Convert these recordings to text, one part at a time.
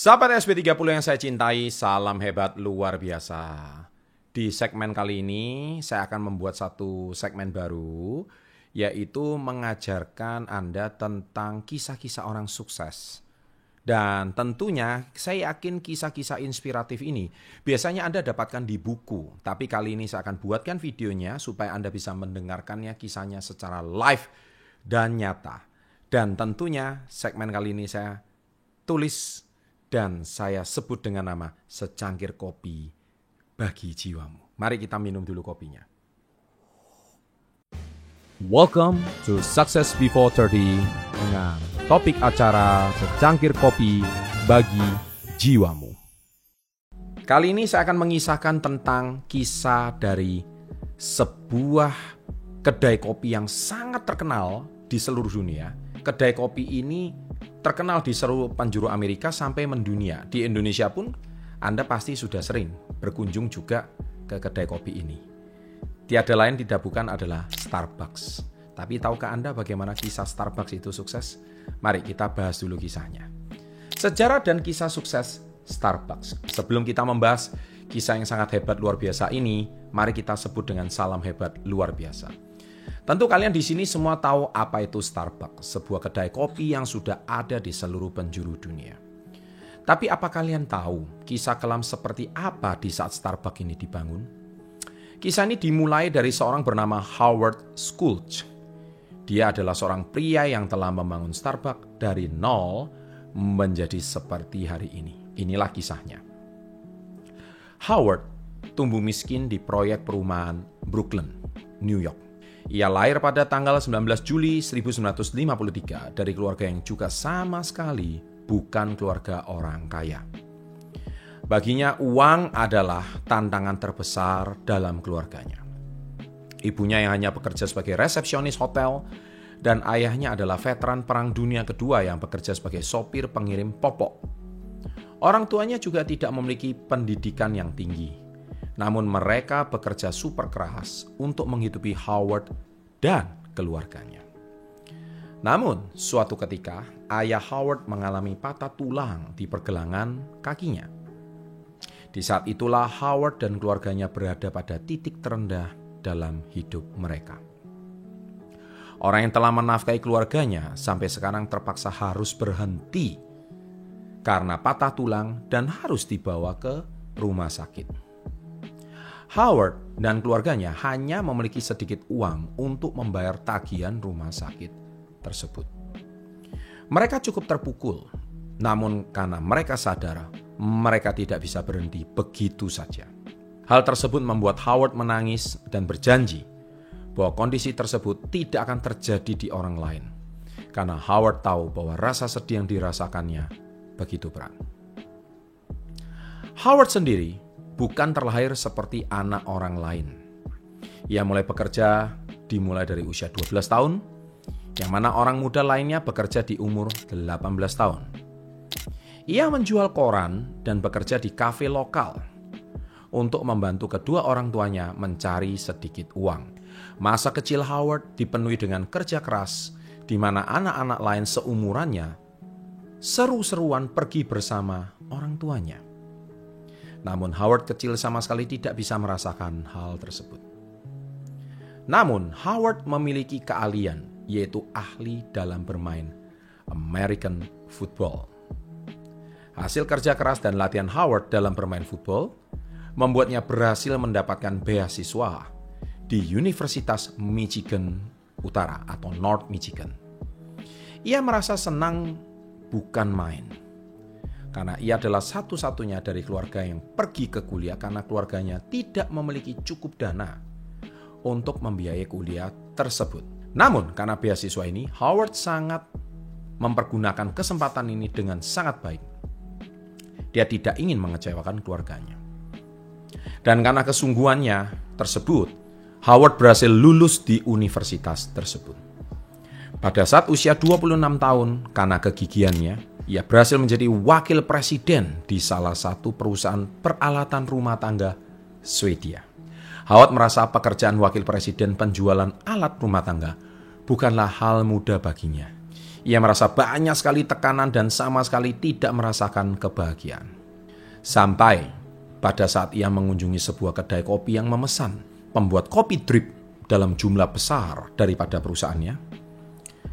Sahabat SB30 yang saya cintai, salam hebat luar biasa. Di segmen kali ini, saya akan membuat satu segmen baru, yaitu mengajarkan Anda tentang kisah-kisah orang sukses. Dan tentunya saya yakin kisah-kisah inspiratif ini biasanya Anda dapatkan di buku. Tapi kali ini saya akan buatkan videonya supaya Anda bisa mendengarkannya kisahnya secara live dan nyata. Dan tentunya segmen kali ini saya tulis dan saya sebut dengan nama secangkir kopi bagi jiwamu. Mari kita minum dulu kopinya. Welcome to Success Before 30 dengan topik acara secangkir kopi bagi jiwamu. Kali ini saya akan mengisahkan tentang kisah dari sebuah kedai kopi yang sangat terkenal di seluruh dunia. Kedai kopi ini terkenal di seluruh penjuru Amerika sampai mendunia. Di Indonesia pun Anda pasti sudah sering berkunjung juga ke kedai kopi ini. Tiada lain tidak bukan adalah Starbucks. Tapi tahukah Anda bagaimana kisah Starbucks itu sukses? Mari kita bahas dulu kisahnya. Sejarah dan kisah sukses Starbucks. Sebelum kita membahas kisah yang sangat hebat luar biasa ini, mari kita sebut dengan salam hebat luar biasa. Tentu kalian di sini semua tahu apa itu Starbucks, sebuah kedai kopi yang sudah ada di seluruh penjuru dunia. Tapi apa kalian tahu kisah kelam seperti apa di saat Starbucks ini dibangun? Kisah ini dimulai dari seorang bernama Howard Schultz. Dia adalah seorang pria yang telah membangun Starbucks dari nol menjadi seperti hari ini. Inilah kisahnya. Howard tumbuh miskin di proyek perumahan Brooklyn, New York. Ia lahir pada tanggal 19 Juli 1953 dari keluarga yang juga sama sekali bukan keluarga orang kaya. Baginya uang adalah tantangan terbesar dalam keluarganya. Ibunya yang hanya bekerja sebagai resepsionis hotel dan ayahnya adalah veteran Perang Dunia Kedua yang bekerja sebagai sopir pengirim popok. Orang tuanya juga tidak memiliki pendidikan yang tinggi namun mereka bekerja super keras untuk menghidupi Howard dan keluarganya. Namun, suatu ketika ayah Howard mengalami patah tulang di pergelangan kakinya. Di saat itulah Howard dan keluarganya berada pada titik terendah dalam hidup mereka. Orang yang telah menafkahi keluarganya sampai sekarang terpaksa harus berhenti karena patah tulang dan harus dibawa ke rumah sakit. Howard dan keluarganya hanya memiliki sedikit uang untuk membayar tagihan rumah sakit tersebut. Mereka cukup terpukul, namun karena mereka sadar mereka tidak bisa berhenti begitu saja. Hal tersebut membuat Howard menangis dan berjanji bahwa kondisi tersebut tidak akan terjadi di orang lain. Karena Howard tahu bahwa rasa sedih yang dirasakannya begitu berat. Howard sendiri bukan terlahir seperti anak orang lain. Ia mulai bekerja dimulai dari usia 12 tahun, yang mana orang muda lainnya bekerja di umur 18 tahun. Ia menjual koran dan bekerja di kafe lokal untuk membantu kedua orang tuanya mencari sedikit uang. Masa kecil Howard dipenuhi dengan kerja keras, di mana anak-anak lain seumurannya seru-seruan pergi bersama orang tuanya. Namun Howard kecil sama sekali tidak bisa merasakan hal tersebut. Namun Howard memiliki keahlian yaitu ahli dalam bermain American football. Hasil kerja keras dan latihan Howard dalam bermain football membuatnya berhasil mendapatkan beasiswa di Universitas Michigan Utara atau North Michigan. Ia merasa senang bukan main karena ia adalah satu-satunya dari keluarga yang pergi ke kuliah karena keluarganya tidak memiliki cukup dana untuk membiayai kuliah tersebut. Namun, karena beasiswa ini, Howard sangat mempergunakan kesempatan ini dengan sangat baik. Dia tidak ingin mengecewakan keluarganya. Dan karena kesungguhannya tersebut, Howard berhasil lulus di universitas tersebut. Pada saat usia 26 tahun, karena kegigihannya, ia berhasil menjadi wakil presiden di salah satu perusahaan peralatan rumah tangga Swedia. Howard merasa pekerjaan wakil presiden penjualan alat rumah tangga bukanlah hal mudah baginya. Ia merasa banyak sekali tekanan dan sama sekali tidak merasakan kebahagiaan. Sampai pada saat ia mengunjungi sebuah kedai kopi yang memesan pembuat kopi drip dalam jumlah besar daripada perusahaannya.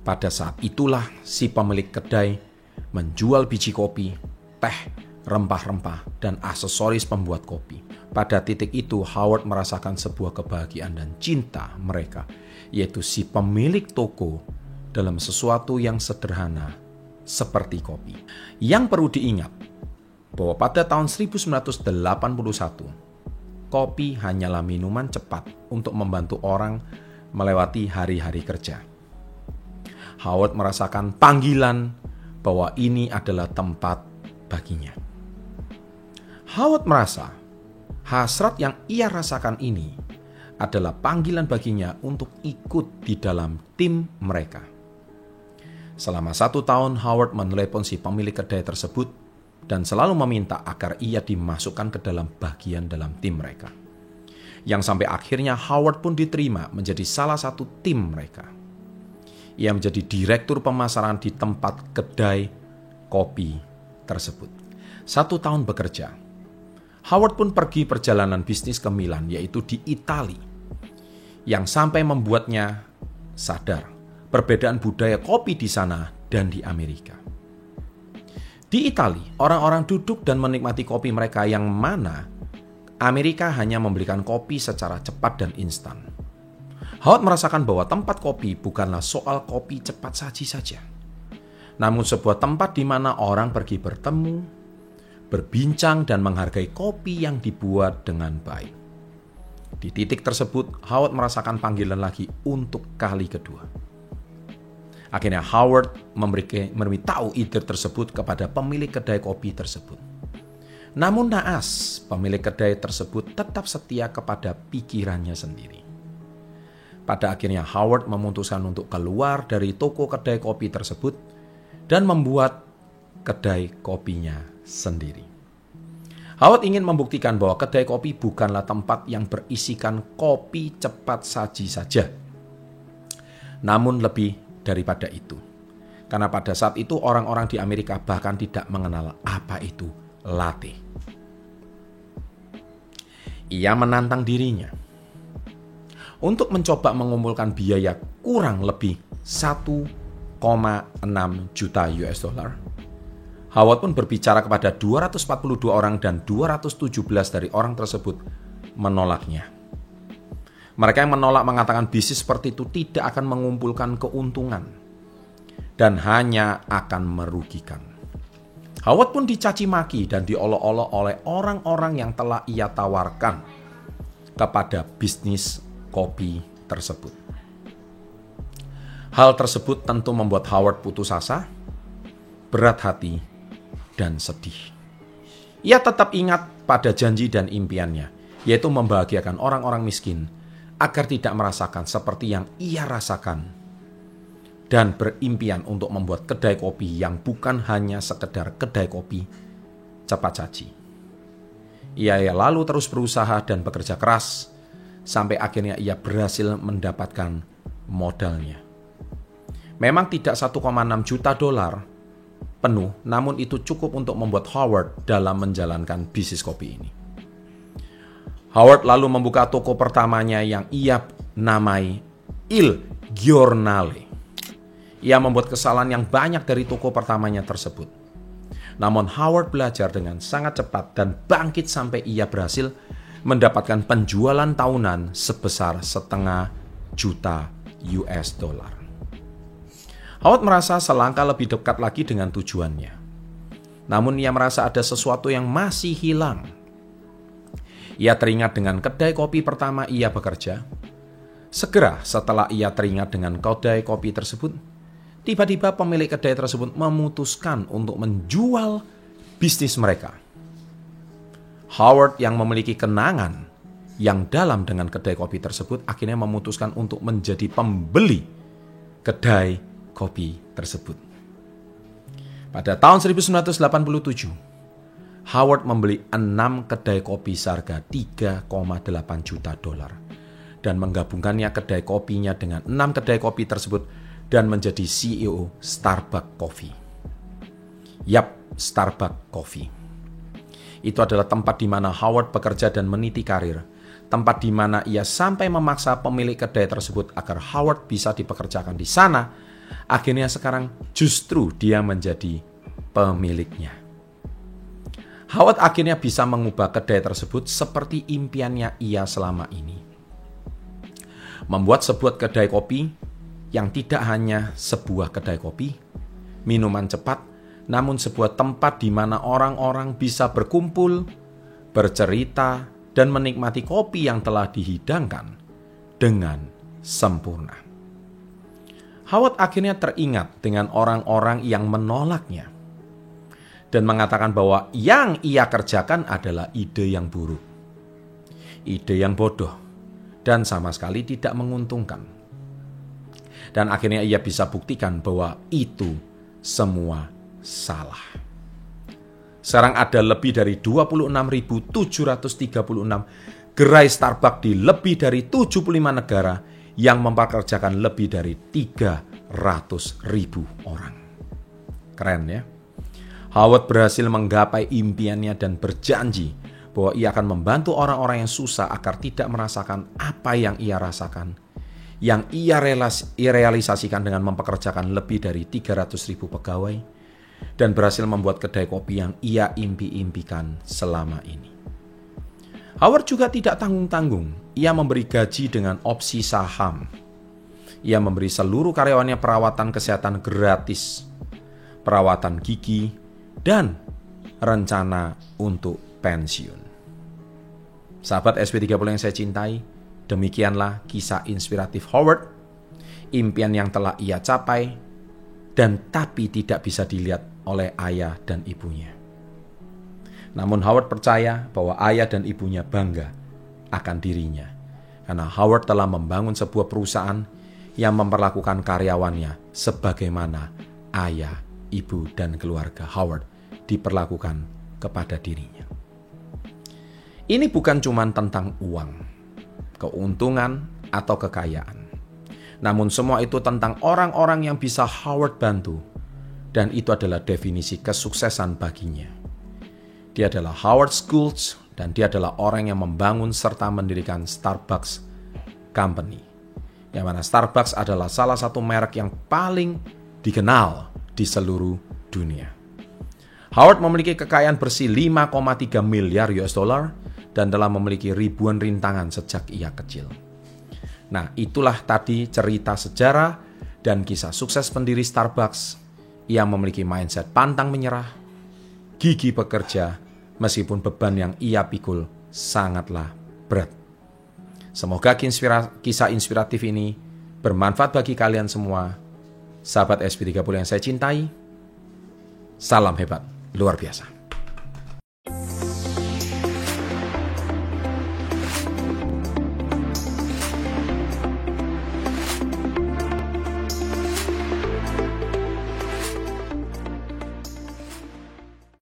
Pada saat itulah si pemilik kedai menjual biji kopi, teh, rempah-rempah, dan aksesoris pembuat kopi. Pada titik itu, Howard merasakan sebuah kebahagiaan dan cinta mereka, yaitu si pemilik toko dalam sesuatu yang sederhana seperti kopi. Yang perlu diingat bahwa pada tahun 1981, kopi hanyalah minuman cepat untuk membantu orang melewati hari-hari kerja. Howard merasakan panggilan bahwa ini adalah tempat baginya. Howard merasa hasrat yang ia rasakan ini adalah panggilan baginya untuk ikut di dalam tim mereka. Selama satu tahun, Howard menelepon si pemilik kedai tersebut dan selalu meminta agar ia dimasukkan ke dalam bagian dalam tim mereka. Yang sampai akhirnya Howard pun diterima menjadi salah satu tim mereka. Ia menjadi direktur pemasaran di tempat kedai kopi tersebut. Satu tahun bekerja, Howard pun pergi perjalanan bisnis ke Milan, yaitu di Italia, yang sampai membuatnya sadar perbedaan budaya kopi di sana dan di Amerika. Di Italia, orang-orang duduk dan menikmati kopi mereka yang mana Amerika hanya memberikan kopi secara cepat dan instan. Howard merasakan bahwa tempat kopi bukanlah soal kopi cepat saji saja. Namun sebuah tempat di mana orang pergi bertemu, berbincang dan menghargai kopi yang dibuat dengan baik. Di titik tersebut, Howard merasakan panggilan lagi untuk kali kedua. Akhirnya Howard memberitahu ide tersebut kepada pemilik kedai kopi tersebut. Namun naas, pemilik kedai tersebut tetap setia kepada pikirannya sendiri. Pada akhirnya Howard memutuskan untuk keluar dari toko kedai kopi tersebut dan membuat kedai kopinya sendiri. Howard ingin membuktikan bahwa kedai kopi bukanlah tempat yang berisikan kopi cepat saji saja, namun lebih daripada itu. Karena pada saat itu orang-orang di Amerika bahkan tidak mengenal apa itu latte. Ia menantang dirinya untuk mencoba mengumpulkan biaya kurang lebih 1,6 juta US dollar. Howard pun berbicara kepada 242 orang dan 217 dari orang tersebut menolaknya. Mereka yang menolak mengatakan bisnis seperti itu tidak akan mengumpulkan keuntungan dan hanya akan merugikan. Howard pun dicaci maki dan diolok-olok oleh orang-orang yang telah ia tawarkan kepada bisnis kopi tersebut. Hal tersebut tentu membuat Howard putus asa, berat hati, dan sedih. Ia tetap ingat pada janji dan impiannya, yaitu membahagiakan orang-orang miskin agar tidak merasakan seperti yang ia rasakan dan berimpian untuk membuat kedai kopi yang bukan hanya sekedar kedai kopi cepat saji. Ia lalu terus berusaha dan bekerja keras sampai akhirnya ia berhasil mendapatkan modalnya. Memang tidak 1,6 juta dolar penuh, namun itu cukup untuk membuat Howard dalam menjalankan bisnis kopi ini. Howard lalu membuka toko pertamanya yang ia namai Il Giornale. Ia membuat kesalahan yang banyak dari toko pertamanya tersebut. Namun Howard belajar dengan sangat cepat dan bangkit sampai ia berhasil mendapatkan penjualan tahunan sebesar setengah juta US dollar. Howard merasa selangkah lebih dekat lagi dengan tujuannya. Namun ia merasa ada sesuatu yang masih hilang ia teringat dengan kedai kopi pertama ia bekerja. Segera setelah ia teringat dengan kedai kopi tersebut, tiba-tiba pemilik kedai tersebut memutuskan untuk menjual bisnis mereka. Howard yang memiliki kenangan yang dalam dengan kedai kopi tersebut akhirnya memutuskan untuk menjadi pembeli kedai kopi tersebut. Pada tahun 1987, Howard membeli enam kedai kopi seharga 3,8 juta dolar dan menggabungkannya kedai kopinya dengan enam kedai kopi tersebut dan menjadi CEO Starbucks Coffee. Yap, Starbucks Coffee. Itu adalah tempat di mana Howard bekerja dan meniti karir. Tempat di mana ia sampai memaksa pemilik kedai tersebut agar Howard bisa dipekerjakan di sana. Akhirnya sekarang justru dia menjadi pemiliknya. Howard akhirnya bisa mengubah kedai tersebut seperti impiannya ia selama ini. Membuat sebuah kedai kopi yang tidak hanya sebuah kedai kopi, minuman cepat, namun sebuah tempat di mana orang-orang bisa berkumpul, bercerita, dan menikmati kopi yang telah dihidangkan dengan sempurna. Howard akhirnya teringat dengan orang-orang yang menolaknya dan mengatakan bahwa yang ia kerjakan adalah ide yang buruk, ide yang bodoh, dan sama sekali tidak menguntungkan. Dan akhirnya ia bisa buktikan bahwa itu semua salah. Sekarang ada lebih dari 26.736 gerai Starbucks di lebih dari 75 negara yang mempekerjakan lebih dari 300.000 orang. Keren ya? Howard berhasil menggapai impiannya dan berjanji bahwa ia akan membantu orang-orang yang susah agar tidak merasakan apa yang ia rasakan. Yang ia realisasikan dengan mempekerjakan lebih dari 300 ribu pegawai dan berhasil membuat kedai kopi yang ia impi-impikan selama ini. Howard juga tidak tanggung-tanggung. Ia memberi gaji dengan opsi saham. Ia memberi seluruh karyawannya perawatan kesehatan gratis, perawatan gigi, dan rencana untuk pensiun. Sahabat SP30 yang saya cintai, demikianlah kisah inspiratif Howard, impian yang telah ia capai, dan tapi tidak bisa dilihat oleh ayah dan ibunya. Namun Howard percaya bahwa ayah dan ibunya bangga akan dirinya, karena Howard telah membangun sebuah perusahaan yang memperlakukan karyawannya sebagaimana ayah, ibu, dan keluarga Howard diperlakukan kepada dirinya. Ini bukan cuma tentang uang, keuntungan, atau kekayaan. Namun semua itu tentang orang-orang yang bisa Howard bantu. Dan itu adalah definisi kesuksesan baginya. Dia adalah Howard Schools dan dia adalah orang yang membangun serta mendirikan Starbucks Company. Yang mana Starbucks adalah salah satu merek yang paling dikenal di seluruh dunia. Howard memiliki kekayaan bersih 5,3 miliar US dollar dan telah memiliki ribuan rintangan sejak ia kecil. Nah, itulah tadi cerita sejarah dan kisah sukses pendiri Starbucks yang memiliki mindset pantang menyerah, gigi bekerja, meskipun beban yang ia pikul sangatlah berat. Semoga kisah inspiratif ini bermanfaat bagi kalian semua. Sahabat SP30 yang saya cintai, salam hebat luar biasa.